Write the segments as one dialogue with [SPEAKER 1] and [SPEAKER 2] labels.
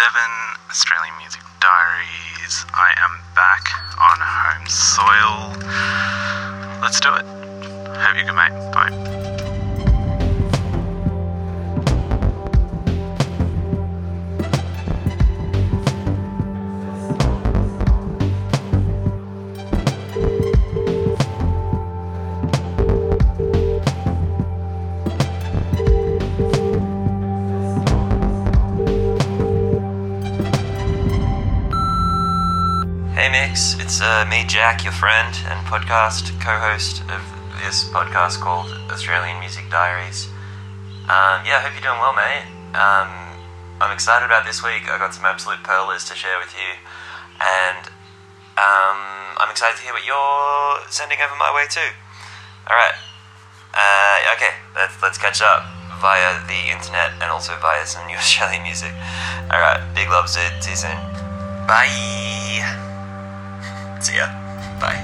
[SPEAKER 1] 7, Australian Music Diaries. I am back on home soil. Let's do it. Hope you're good, mate. Bye.
[SPEAKER 2] Hey Mix, it's uh, me, Jack, your friend and podcast co-host of this podcast called Australian Music Diaries. Um, yeah, I hope you're doing well, mate. Um, I'm excited about this week. I got some absolute pearlers to share with you, and um, I'm excited to hear what you're sending over my way too. All right, uh, okay, let's let's catch up via the internet and also via some new Australian music. All right, big love, Sid. See you soon. Bye. See ya. Bye.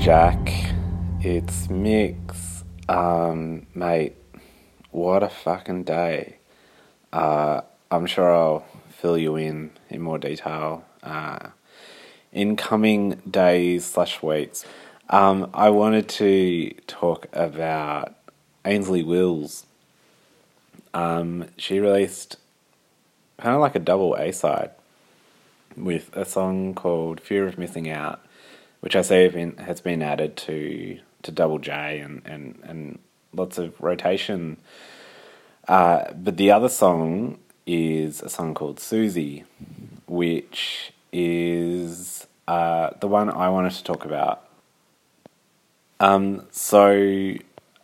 [SPEAKER 3] Jack, it's Mix. Um, mate, what a fucking day. Uh, I'm sure I'll fill you in in more detail uh, in coming days slash weeks. Um, I wanted to talk about Ainsley Wills. Um, she released kind of like a double A side with a song called Fear of Missing Out, which I see has been added to to Double J and, and, and lots of rotation. Uh, but the other song is a song called Susie, which is uh, the one I wanted to talk about. Um, so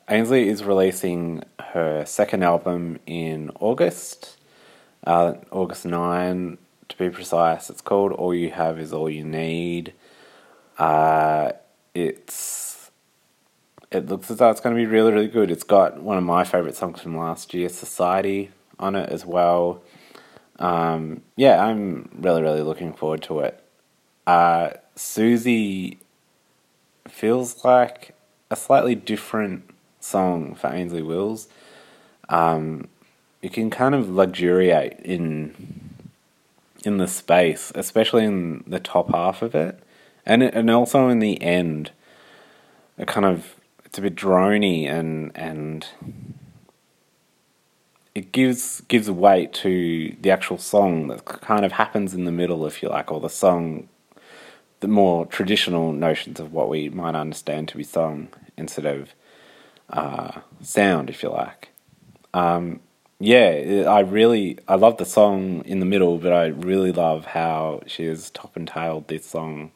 [SPEAKER 3] Ainsley is releasing her second album in August, uh, August 9 to be precise. It's called All You Have Is All You Need. Uh, it's it looks as though it's going to be really really good. It's got one of my favorite songs from last year, Society, on it as well. Um, yeah, I'm really really looking forward to it. Uh, Susie feels like a slightly different song for Ainsley Wills. Um, you can kind of luxuriate in in the space, especially in the top half of it, and and also in the end. It kind of it's a bit drony and and it gives gives weight to the actual song that kind of happens in the middle, if you like, or the song, the more traditional notions of what we might understand to be song instead of uh, sound, if you like. Um, yeah, I really I love the song in the middle, but I really love how she has top and tailed this song.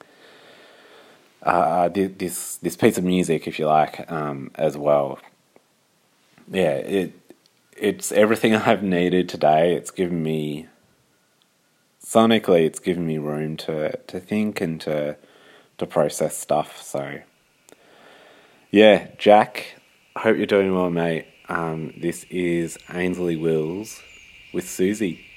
[SPEAKER 3] Uh, this this piece of music, if you like, um, as well. Yeah, it it's everything I've needed today. It's given me sonically, it's given me room to to think and to to process stuff. So yeah, Jack, hope you're doing well, mate. Um, this is Ainsley Wills with Susie.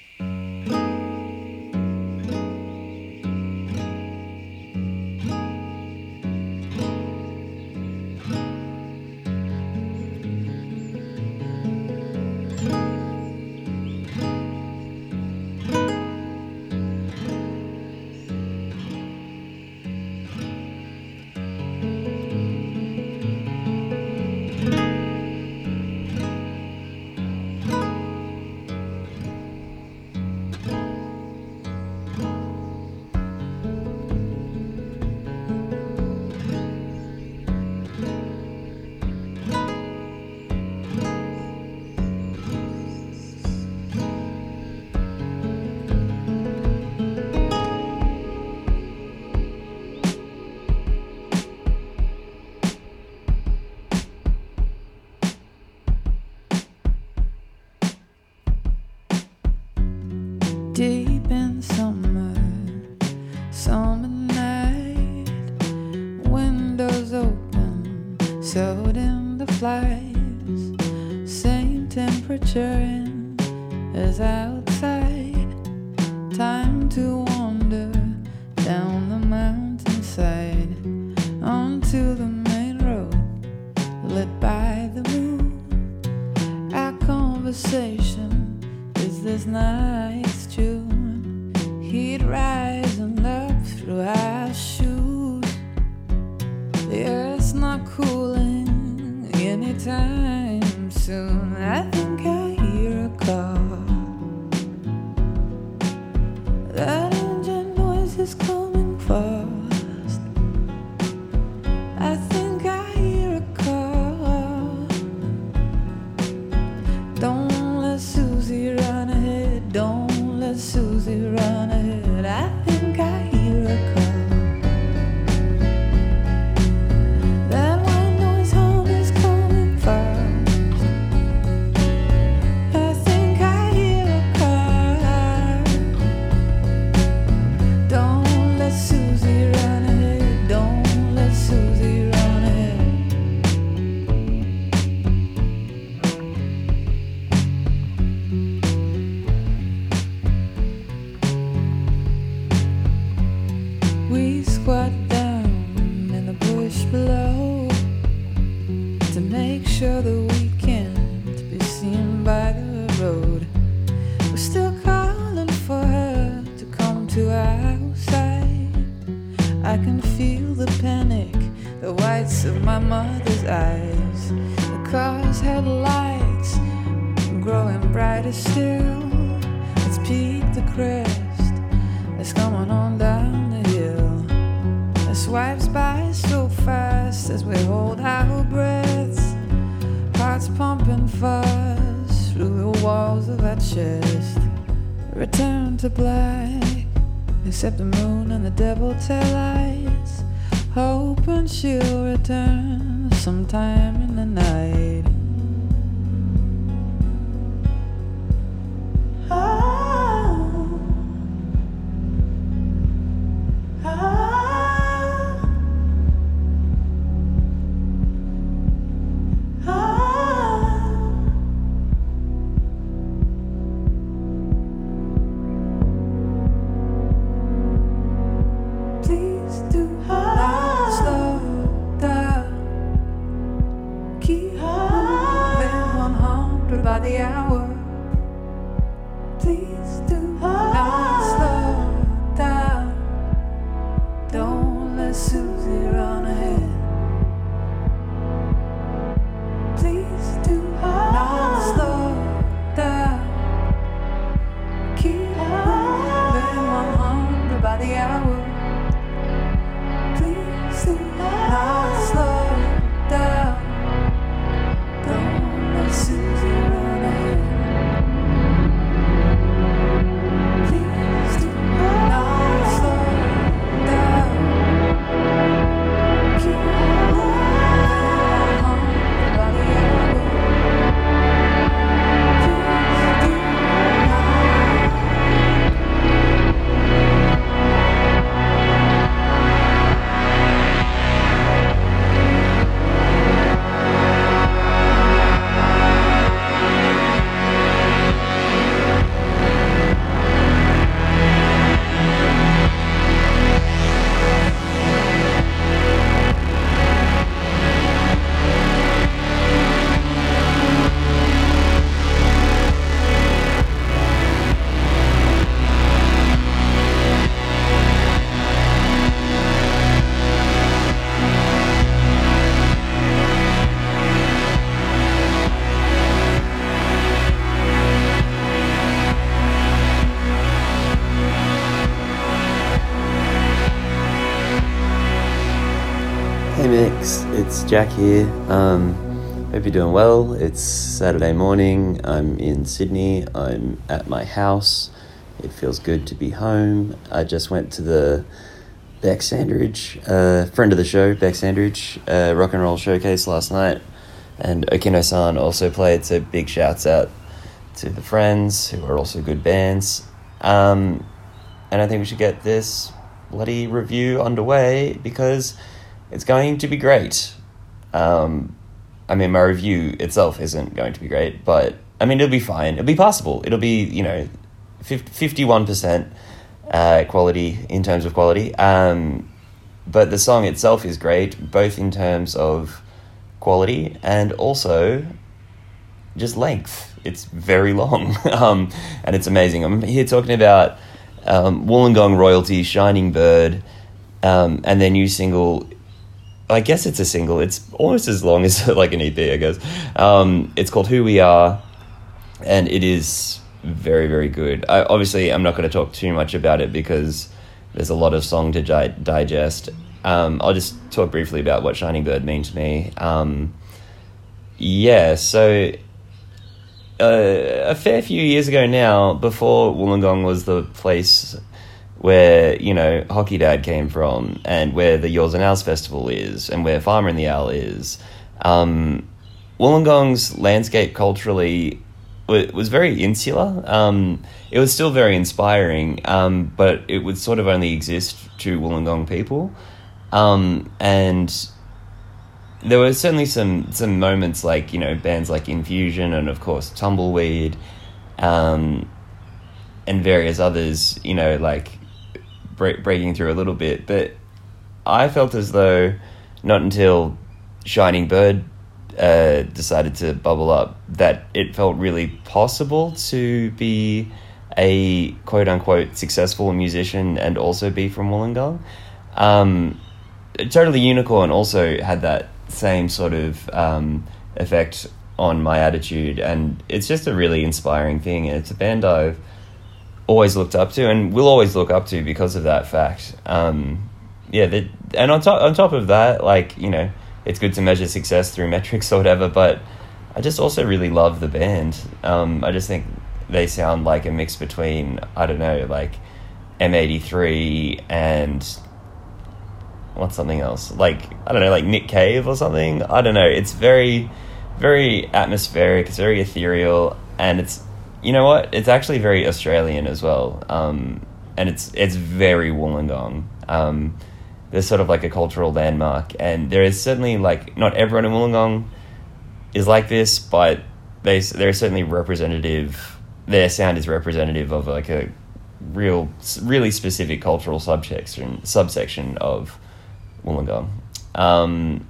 [SPEAKER 4] I can feel the panic, the whites of my mother's eyes. The car's headlights growing brighter still. It's peaked the crest. It's coming on down the hill. It swipes by so fast as we hold our breaths. Hearts pumping fast through the walls of our chest. Return to black, except the moon and the devil tail lights. Hoping she'll return sometime in the night.
[SPEAKER 2] Jack here. Um, hope you're doing well. It's Saturday morning. I'm in Sydney. I'm at my house. It feels good to be home. I just went to the Bec Sandridge, uh, friend of the show, Bec Sandridge, uh, rock and roll showcase last night. And Okino san also played, so big shouts out to the friends who are also good bands. Um, and I think we should get this bloody review underway because it's going to be great. Um, I mean, my review itself isn't going to be great, but I mean, it'll be fine. It'll be passable. It'll be, you know, 51% uh, quality in terms of quality. Um, but the song itself is great, both in terms of quality and also just length. It's very long, um, and it's amazing. I'm here talking about um, Wollongong royalty, Shining Bird, um, and their new single. I guess it's a single. It's almost as long as like an EP, I guess. Um, it's called Who We Are, and it is very very good. I, obviously, I'm not going to talk too much about it because there's a lot of song to di- digest. Um, I'll just talk briefly about what Shining Bird means to me. Um, yeah, so uh, a fair few years ago now, before Wollongong was the place where you know Hockey Dad came from, and where the Yours and Owls festival is, and where Farmer and the Owl is. Um, Wollongong's landscape culturally was very insular. Um, it was still very inspiring, um, but it would sort of only exist to Wollongong people. Um, and there were certainly some some moments like you know bands like Infusion and of course Tumbleweed, um, and various others. You know, like break, breaking through a little bit, but I felt as though not until Shining Bird uh, decided to bubble up that it felt really possible to be a quote unquote successful musician and also be from Wollongong. Um, totally Unicorn also had that same sort of um, effect on my attitude, and it's just a really inspiring thing. It's a band I've always looked up to, and will always look up to because of that fact. Um, yeah, and on top on top of that, like you know, it's good to measure success through metrics or whatever, but I just also really love the band. Um, I just think they sound like a mix between I don't know, like M83 and what's something else? Like I don't know, like Nick Cave or something. I don't know. It's very, very atmospheric. It's very ethereal, and it's you know what? It's actually very Australian as well. Um, and it's it's very Wollongong. Um, there's sort of like a cultural landmark, and there is certainly like not everyone in Wollongong is like this, but they they're certainly representative. Their sound is representative of like a real, really specific cultural subsection subsection of Wollongong. Um,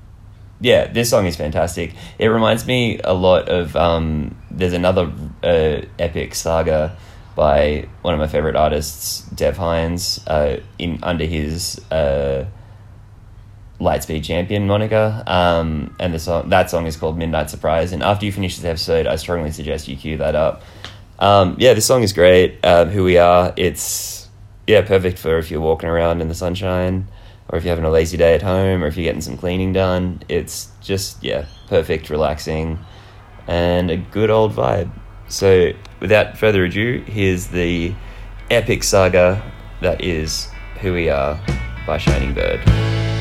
[SPEAKER 2] yeah, this song is fantastic. It reminds me a lot of um, there's another uh, epic saga by one of my favorite artists, Dev Hynes, uh, in under his uh, Lightspeed Champion moniker. Um, and the song that song is called Midnight Surprise. And after you finish this episode, I strongly suggest you cue that up. Um, yeah, this song is great. Uh, Who we are, it's yeah perfect for if you're walking around in the sunshine or if you're having a lazy day at home, or if you're getting some cleaning done. It's just, yeah, perfect, relaxing, and a good old vibe. So, without further ado, here's the epic saga that is Who We Are by Shining Bird.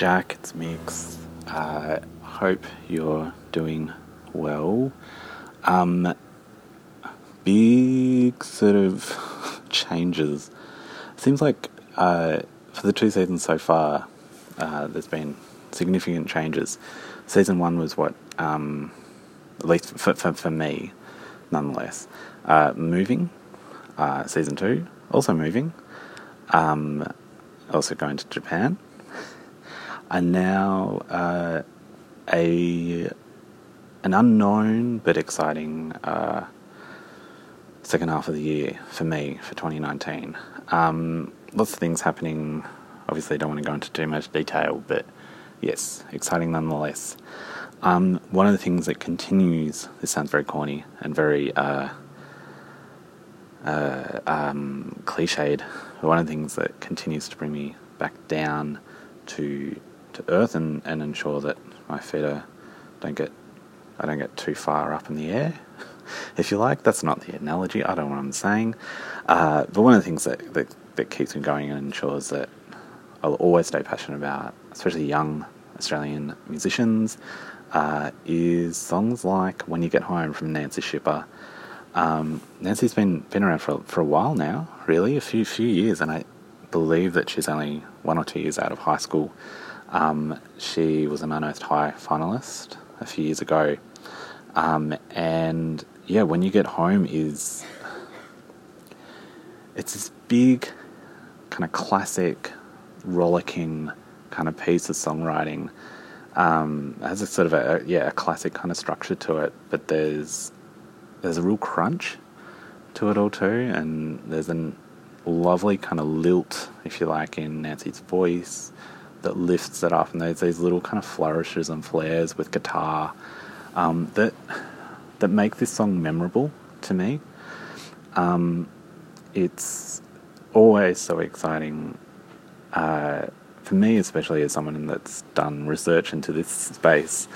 [SPEAKER 3] Jack, it's Mix. Uh, hope you're doing well. Um, big sort of changes. Seems like uh, for the two seasons so far, uh, there's been significant changes. Season one was what, um, at least for, for, for me, nonetheless, uh, moving. Uh, season two, also moving. Um, also going to Japan and now uh, a an unknown but exciting uh, second half of the year for me for 2019. Um, lots of things happening. Obviously, don't want to go into too much detail, but yes, exciting nonetheless. Um, one of the things that continues, this sounds very corny and very uh, uh, um, cliched, but one of the things that continues to bring me back down to to earth and, and ensure that my feet are, don't get I don't get too far up in the air, if you like. That's not the analogy. I don't know what I'm saying. Uh, but one of the things that, that, that keeps me going and ensures that I'll always stay passionate about, especially young Australian musicians, uh, is songs like "When You Get Home" from Nancy Shipper. Um, Nancy's been been around for for a while now, really, a few few years, and I believe that she's only one or two years out of high school. Um, she was a Unearthed High finalist a few years ago, um, and yeah, when you get home is it's this big kind of classic rollicking kind of piece of songwriting. Um, has a sort of a yeah a classic kind of structure to it, but there's there's a real crunch to it all too, and there's a lovely kind of lilt, if you like, in Nancy's voice that lifts it up, and there's these little kind of flourishes and flares with guitar um, that that make this song memorable to me. Um, it's always so exciting uh, for me, especially as someone that's done research into this space,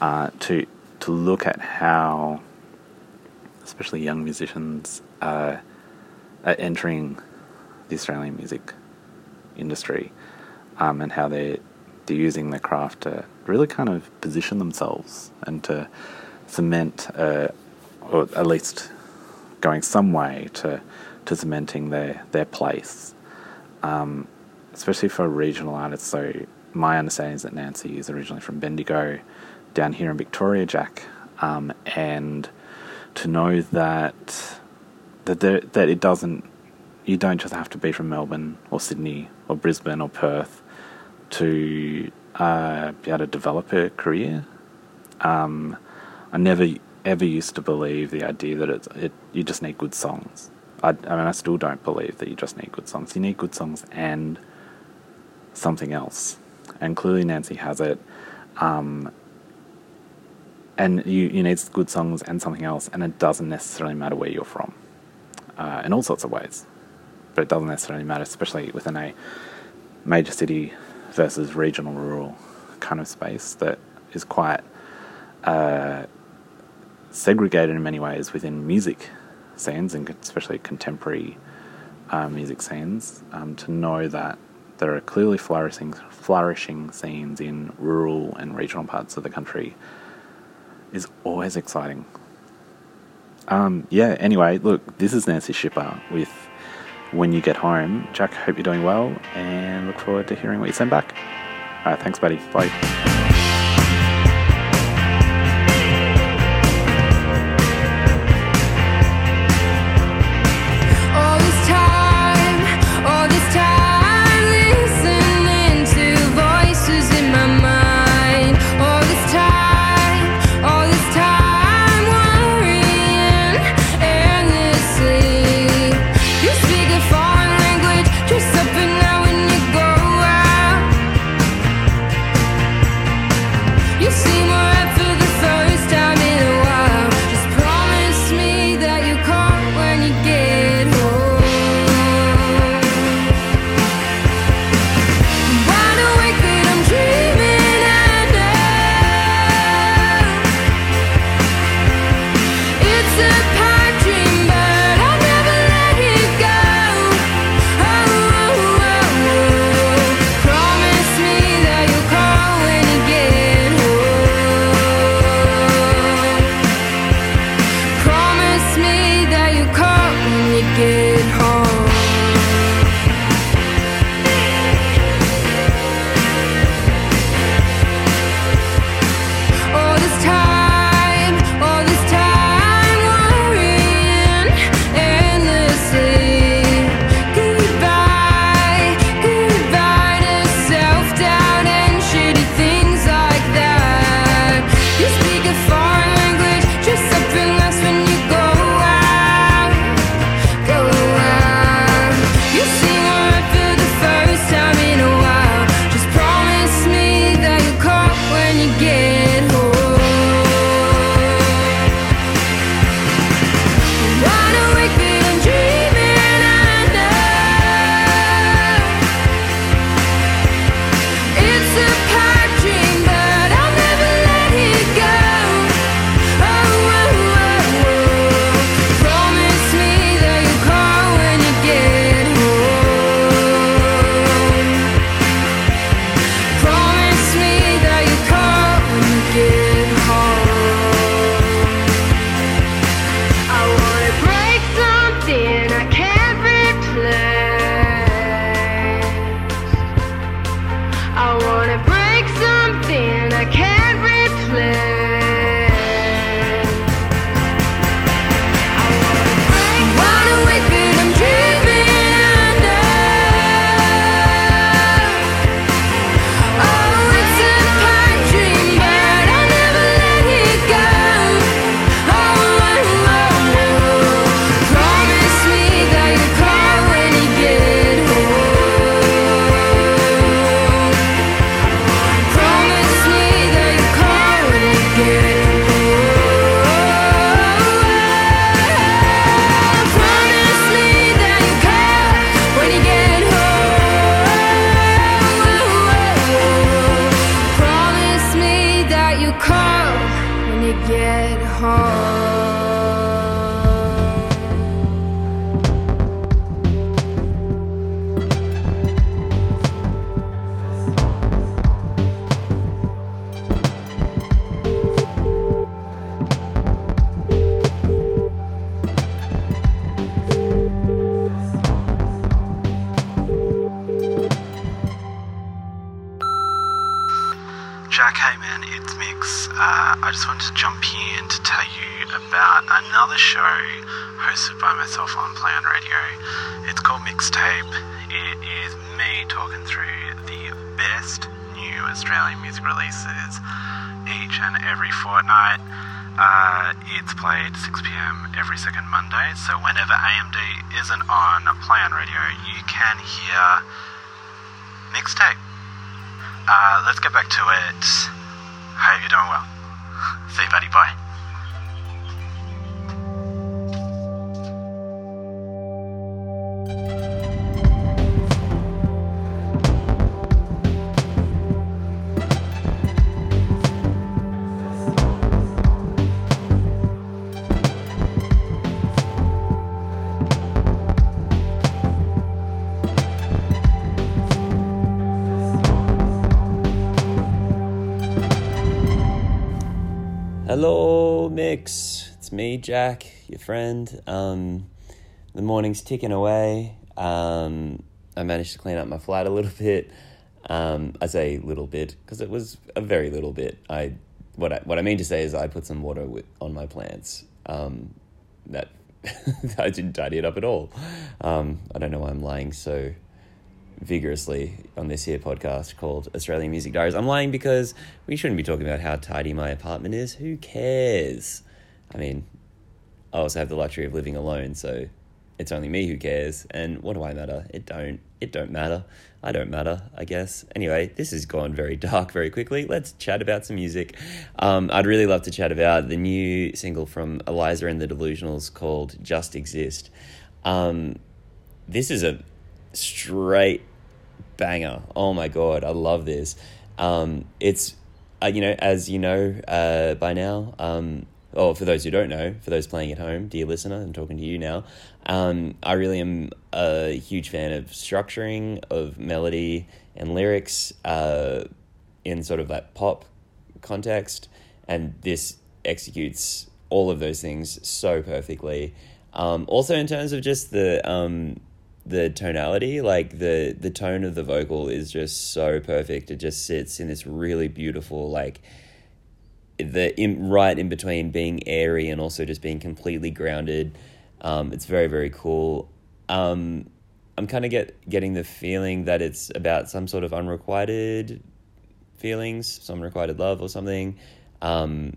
[SPEAKER 3] uh, to to look at how, especially young musicians, uh, are entering the Australian music industry um, and how they're using their craft to really kind of position themselves and to cement, uh, or at least going some way to to cementing their their place, um, especially for regional artists. So my understanding is that Nancy is originally from Bendigo, down here in Victoria, Jack, um, and to know that that there, that it doesn't you don't just have to be from Melbourne or Sydney or Brisbane or Perth to uh, be able to develop a career. Um, I never ever used to believe the idea that it's, it you just need good songs. I, I mean, I still don't believe that you just need good songs. You need good songs and something else. And clearly, Nancy has it. Um, and you, you need good songs and something else, and it doesn't necessarily matter where you're from, uh, in all sorts of ways. But it doesn't necessarily matter, especially within a major city versus regional rural kind of space that is quite uh, segregated in many ways within music scenes and especially contemporary uh, music scenes. Um, to know that there are clearly flourishing flourishing scenes in rural and regional parts of the country is always exciting. Um, yeah. Anyway, look, this is Nancy Shipper with when you get home. Jack, hope you're doing well and look forward to hearing what you send back. All right, thanks,
[SPEAKER 1] buddy. Bye.
[SPEAKER 2] Hello, Mix. It's me, Jack, your friend. Um, the morning's ticking away. Um, I managed to clean up my flat a little bit. Um, I say little bit because it was a very little bit. I what I what I mean to say is I put some water with, on my plants. Um, that I didn't tidy it up at all. Um, I don't know why I'm lying so vigorously on this here podcast called Australian Music Diaries. I'm lying because we shouldn't be talking about how tidy my apartment is. Who cares? I mean, I also have the luxury of living alone, so it's only me who cares. And what do I matter? It don't. It don't matter. I don't matter. I guess. Anyway, this has gone very dark very quickly. Let's chat about some music. Um, I'd really love to chat about the new single from Eliza and the Delusionals called "Just Exist." Um, this is a straight banger. Oh my god, I love this. Um, it's uh, you know as you know uh, by now. Um, or for those who don't know, for those playing at home, dear listener, I'm talking to you now. Um, I really am a huge fan of structuring, of melody and lyrics uh, in sort of that pop context, and this executes all of those things so perfectly. Um, also, in terms of just the um, the tonality, like the the tone of the vocal is just so perfect. It just sits in this really beautiful, like the in, right in between being airy and also just being completely grounded. Um, it's very very cool. Um, I'm kind of get getting the feeling that it's about some sort of unrequited feelings, some unrequited love or something, um,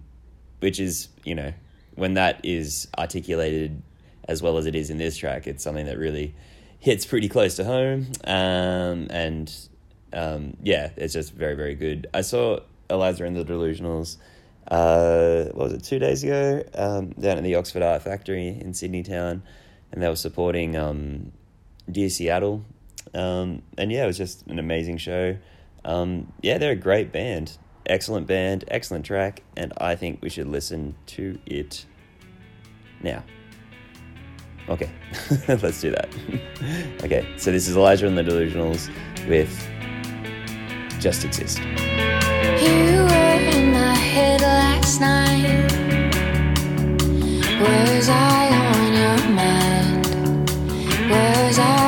[SPEAKER 2] which is you know when that is articulated as well as it is in this track, it's something that really hits pretty close to home. Um, and um, yeah, it's just very, very good. I saw Eliza and the Delusionals, uh, what was it, two days ago, um, down at the Oxford Art Factory in Sydney Town, and they were supporting um, Dear Seattle. Um, and yeah, it was just an amazing show. Um, yeah, they're a great band. Excellent band, excellent track, and I think we should listen to it now. Okay, let's do that. okay, so this is Eliza and the Delusionals with Just Exist.
[SPEAKER 5] You were in my head last night. Was I on your mind? Was I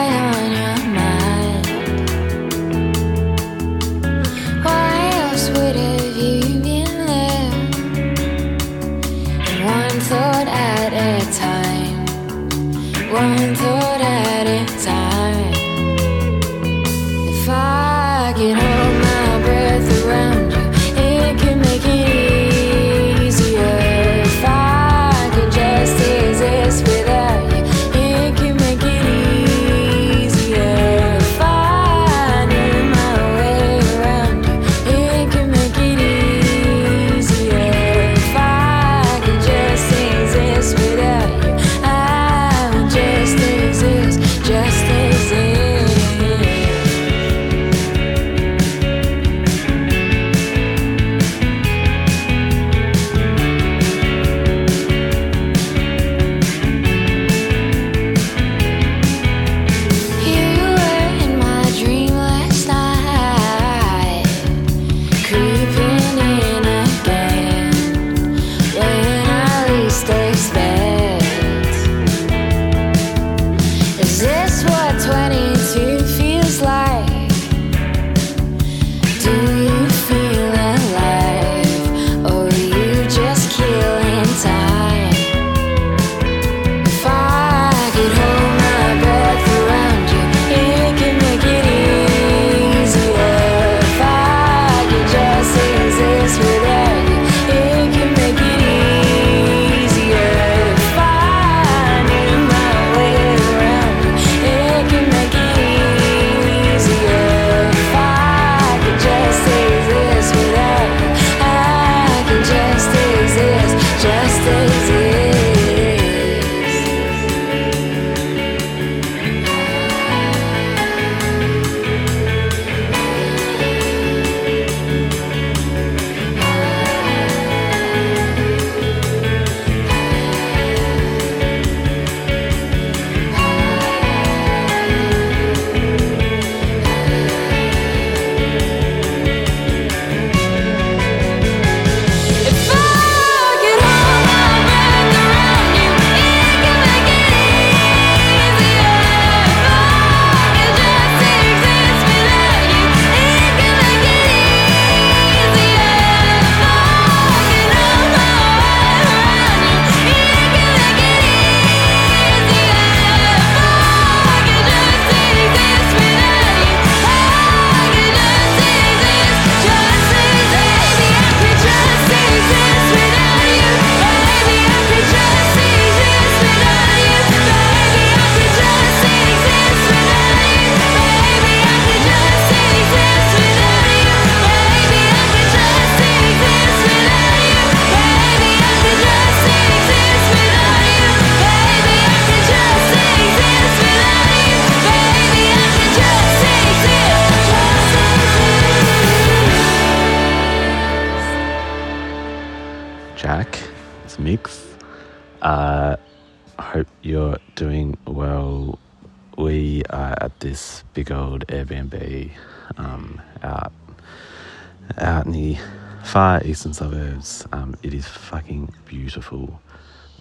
[SPEAKER 6] eastern suburbs. Um, it is fucking beautiful.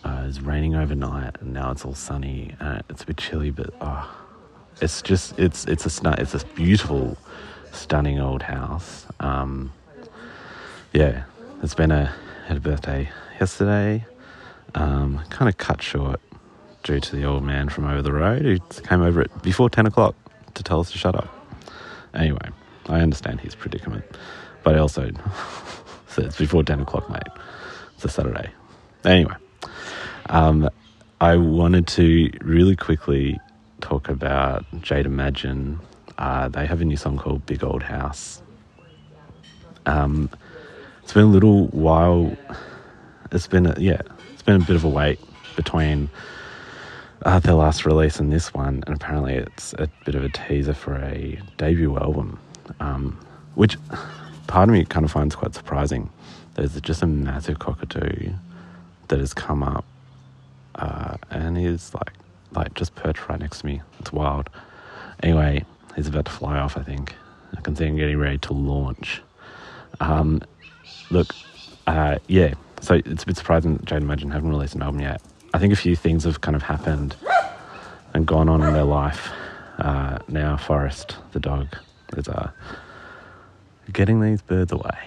[SPEAKER 6] Uh, it's raining overnight, and now it's all sunny. Uh, it's a bit chilly, but oh, it's just it's it's a it's a beautiful, stunning old house. Um, yeah, it's been a had a birthday yesterday. Um, kind of cut short due to the old man from over the road who came over at before ten o'clock to tell us to shut up. Anyway, I understand his predicament, but also said it's before ten o'clock, mate. It's a Saturday. Anyway, um, I wanted to really quickly talk about Jade Imagine. Uh, they have a new song called Big Old House. Um, it's been a little while. It's been a, yeah, it's been a bit of a wait between uh, their last release and this one, and apparently it's a bit of a teaser for a debut album, um, which part of me kind of finds quite surprising. There's just a massive cockatoo that has come up uh, and is like like just perched right next to me. It's wild. Anyway, he's about to fly off. I think I can see him getting ready to launch. Um, look, uh, yeah. So it's a bit surprising that Jade Imagine haven't released an album yet. I think a few things have kind of happened and gone on in their life. Uh, now, Forrest, the dog, is uh, getting these birds away.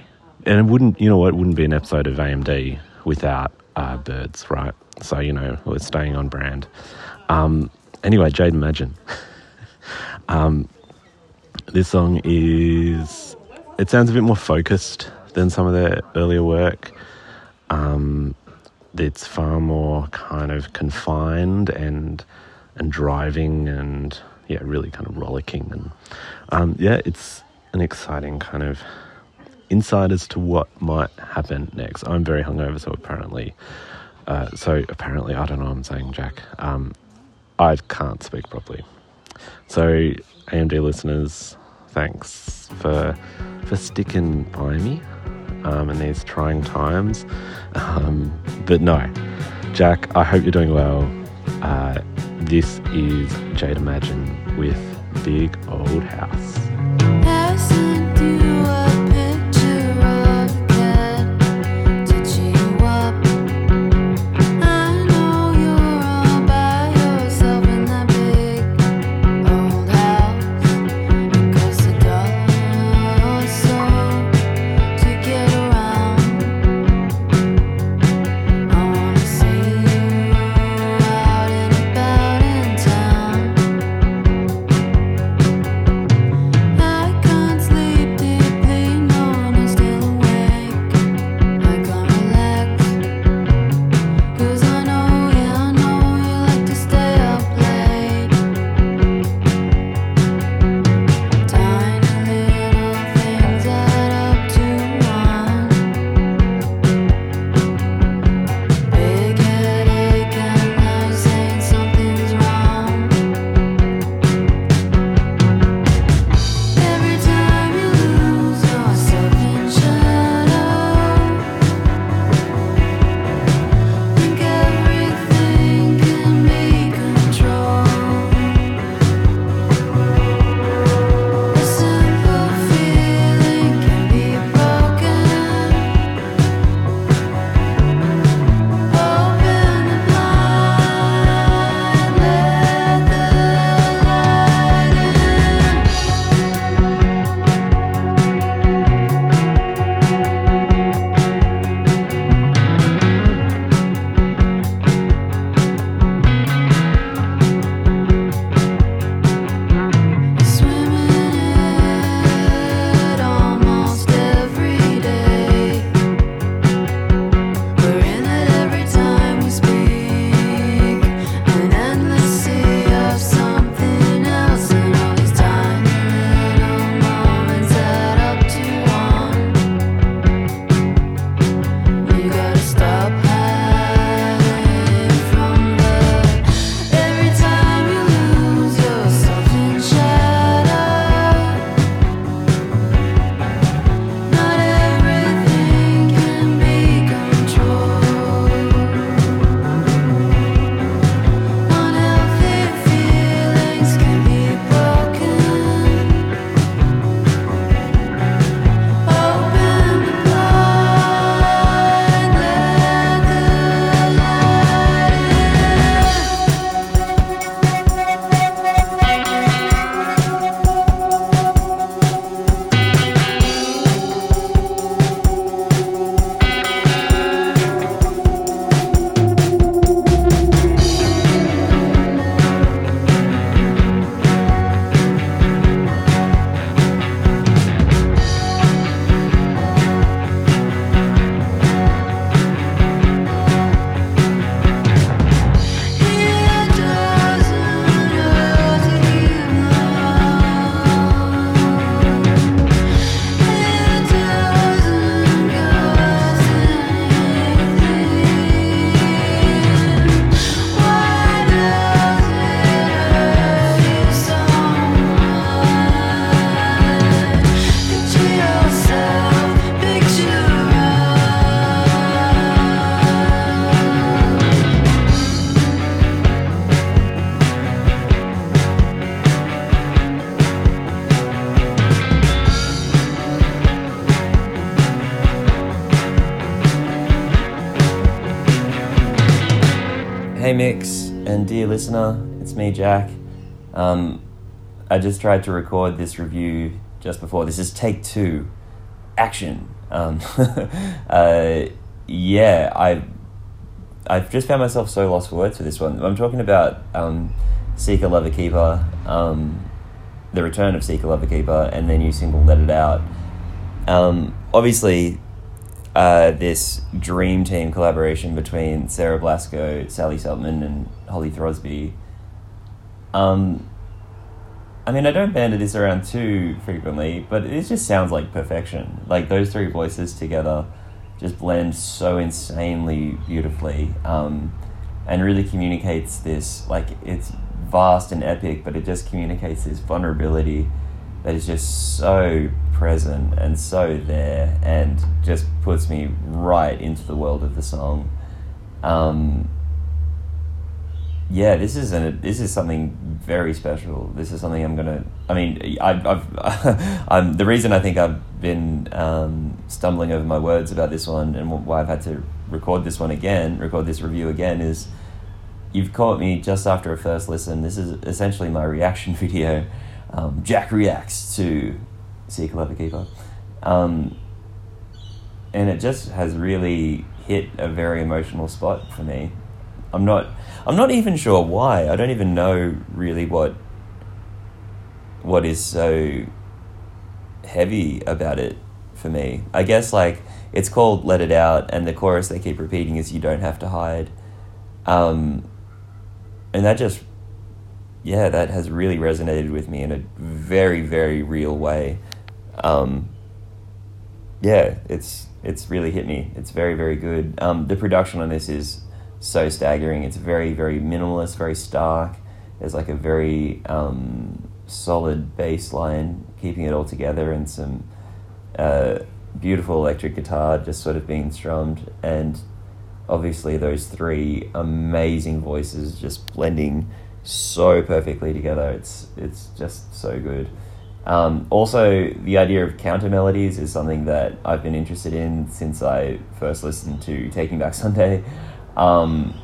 [SPEAKER 6] And it wouldn't, you know what, it wouldn't be an episode of AMD without uh, birds, right? So, you know, we're staying on brand. Um, anyway, Jade Imagine. um, this song is, it sounds a bit more focused than some of their earlier work. Um, it's far more kind of confined and and driving and yeah, really kind of rollicking and um, yeah, it's an exciting kind of insight as to what might happen next. I'm very hungover, so apparently, uh, so apparently, I don't know. what I'm saying, Jack. Um, I can't speak properly. So, AMD listeners, thanks for for sticking by me um, in these trying times. Um, but no, Jack, I hope you're doing well. Uh, this is Jade Imagine with Big Old House.
[SPEAKER 2] Listener, it's me Jack. Um, I just tried to record this review just before. This is take two, action. Um, uh, yeah, I I've just found myself so lost for words for this one. I'm talking about um, Seeker Lover Keeper, um, the return of Seeker Lover Keeper, and their new single Let It Out. Um, obviously, uh, this dream team collaboration between Sarah Blasko, Sally Seltmann, and Holly Throsby. Um, I mean, I don't bandy this around too frequently, but it just sounds like perfection. Like those three voices together just blend so insanely beautifully um, and really communicates this like it's vast and epic, but it just communicates this vulnerability that is just so present and so there and just puts me right into the world of the song. Um, yeah, this is an this is something very special. This is something I'm gonna. I mean, I've, I've I'm the reason I think I've been um, stumbling over my words about this one and why I've had to record this one again, record this review again is you've caught me just after a first listen. This is essentially my reaction video. Um, Jack reacts to Seeker Lover Keeper. Um, and it just has really hit a very emotional spot for me. I'm not I'm not even sure why. I don't even know really what what is so heavy about it for me. I guess like it's called Let It Out and the chorus they keep repeating is you don't have to hide. Um and that just yeah, that has really resonated with me in a very very real way. Um yeah, it's it's really hit me. It's very very good. Um the production on this is so staggering. It's very, very minimalist, very stark. There's like a very um, solid bass line keeping it all together and some uh, beautiful electric guitar just sort of being strummed. And obviously, those three amazing voices just blending so perfectly together. It's, it's just so good. Um, also, the idea of counter melodies is something that I've been interested in since I first listened to Taking Back Sunday. Um,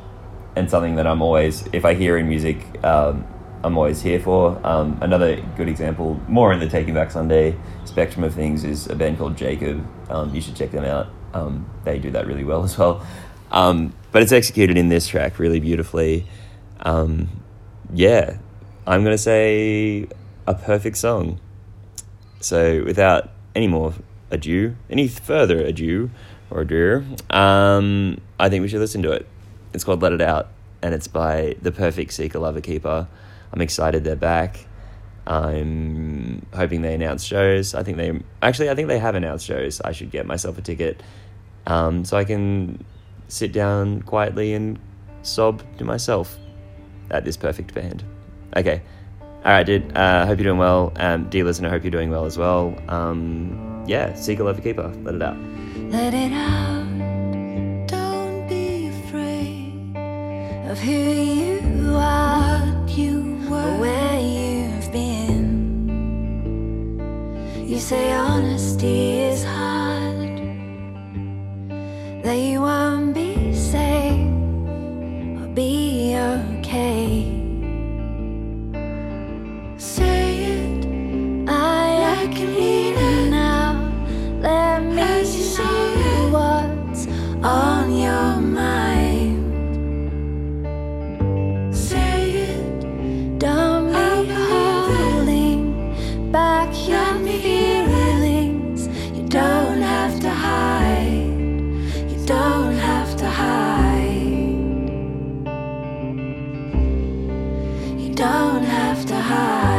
[SPEAKER 2] and something that I'm always, if I hear in music, um, I'm always here for. Um, another good example, more in the Taking Back Sunday spectrum of things, is a band called Jacob. Um, you should check them out. Um, they do that really well as well. Um, but it's executed in this track really beautifully. Yeah, I'm going to say a perfect song. So without any more ado, any further ado, or ado, um, I think we should listen to it. It's called Let It Out, and it's by The Perfect Seeker Lover Keeper. I'm excited they're back. I'm hoping they announce shows. I think they actually, I think they have announced shows. I should get myself a ticket um, so I can sit down quietly and sob to myself at this perfect band. Okay. All right, dude. I uh, hope you're doing well. Um, dear listener, I hope you're doing well as well. Um, yeah, Seeker Lover Keeper. Let it out.
[SPEAKER 5] Let it out. Don't be afraid of who you are, what you were, where you've been. You say honesty is hard, that you won't be safe or be okay. Say it, I, I can hear it on your mind. Say it, don't be holding back your feelings. You don't have to hide. You don't have to hide. You don't have to hide.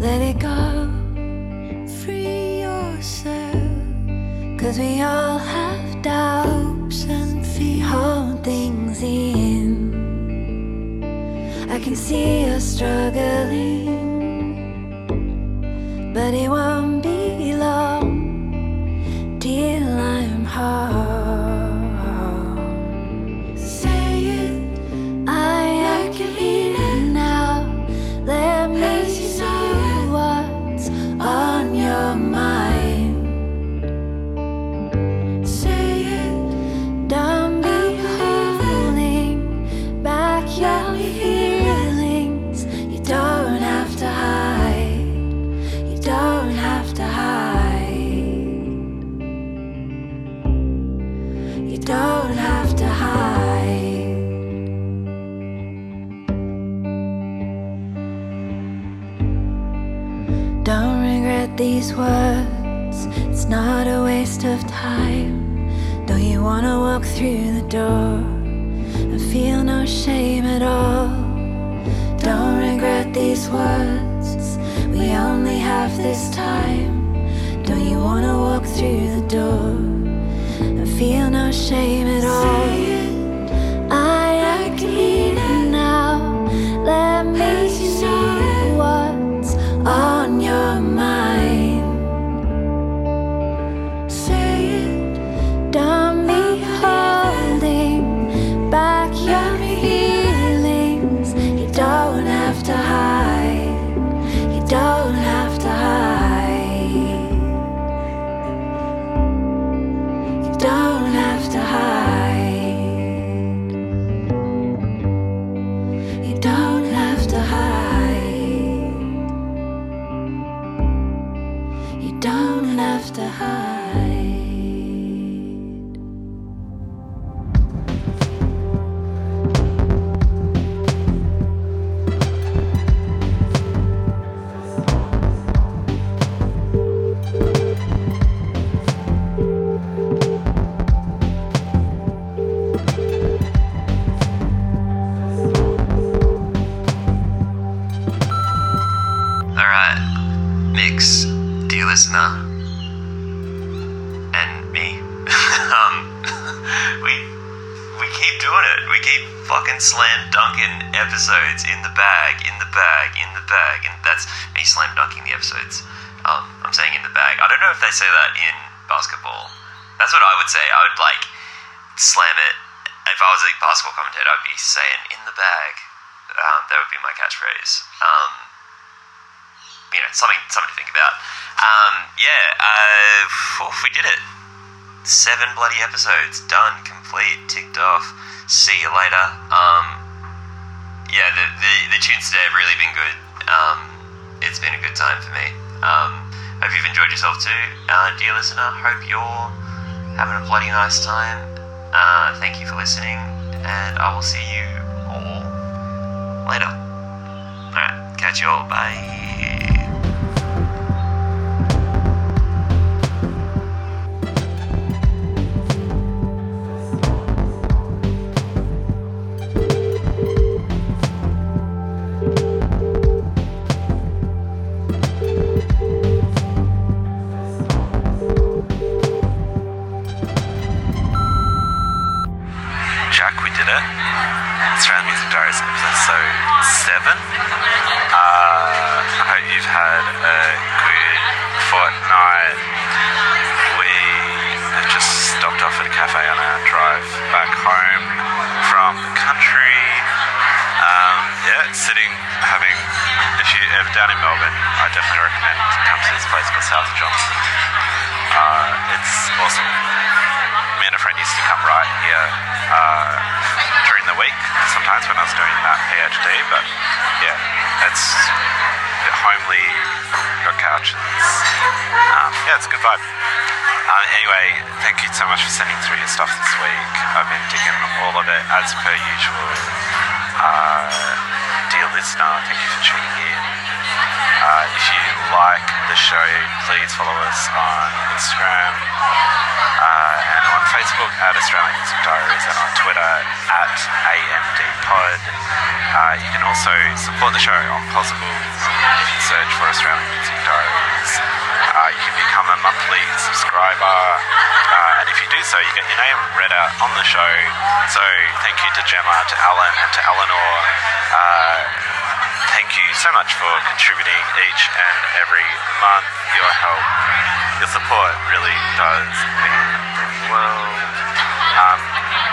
[SPEAKER 5] Let it go, Cause we all have doubts and fear. Hold things in. I can see you're struggling, but it won't be long till I'm home. These words, it's not a waste of time. Don't you wanna walk through the door and feel no shame at all? Don't regret these words, we only have this time. Don't you wanna walk through the door and feel no shame at all? I agree now.
[SPEAKER 2] Basketball commentator, I'd be saying in the bag. Um, that would be my catchphrase. Um, you know, something something to think about. Um, yeah, uh, phew, we did it. Seven bloody episodes done, complete, ticked off. See you later. Um, yeah, the, the the tunes today have really been good. Um, it's been a good time for me. Um, hope you've enjoyed yourself too, uh, dear listener. Hope you're having a bloody nice time. Uh, thank you for listening, and I will see you all later. Alright, catch you all. Bye.
[SPEAKER 3] On the show. So thank you to Gemma, to Alan, and to Eleanor. Uh, thank you so much for contributing each and every month. Your help, your support really does mean the world. Um,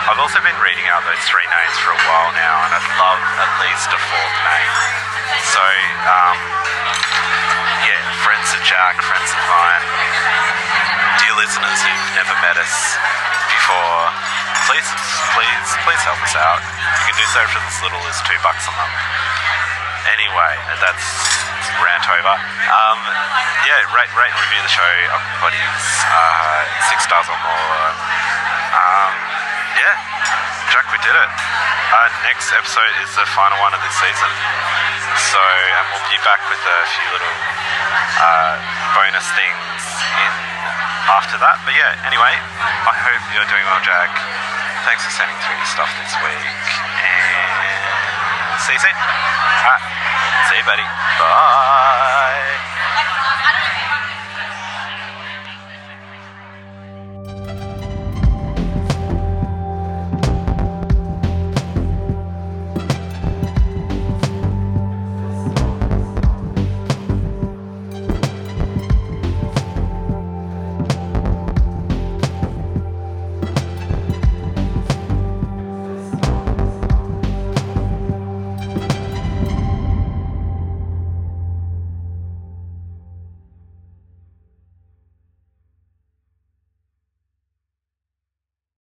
[SPEAKER 3] I've also been reading out those three names for a while now, and I'd love at least a fourth name. So, um, yeah, friends of Jack, friends of mine, dear listeners who've never met us before, please, please, please help us out. You can do so for as little as two bucks a month. Anyway, that's rant over. Um, yeah, rate, rate and review the show. Buddies, uh, six stars or more. Um, yeah, Jack, we did it. Uh, next episode is the final one of this season. So, and we'll be back with a few little uh, bonus things in after that. But yeah, anyway, I hope you're doing well, Jack. Thanks for sending through your stuff this week. And see you soon. See you, buddy. Bye.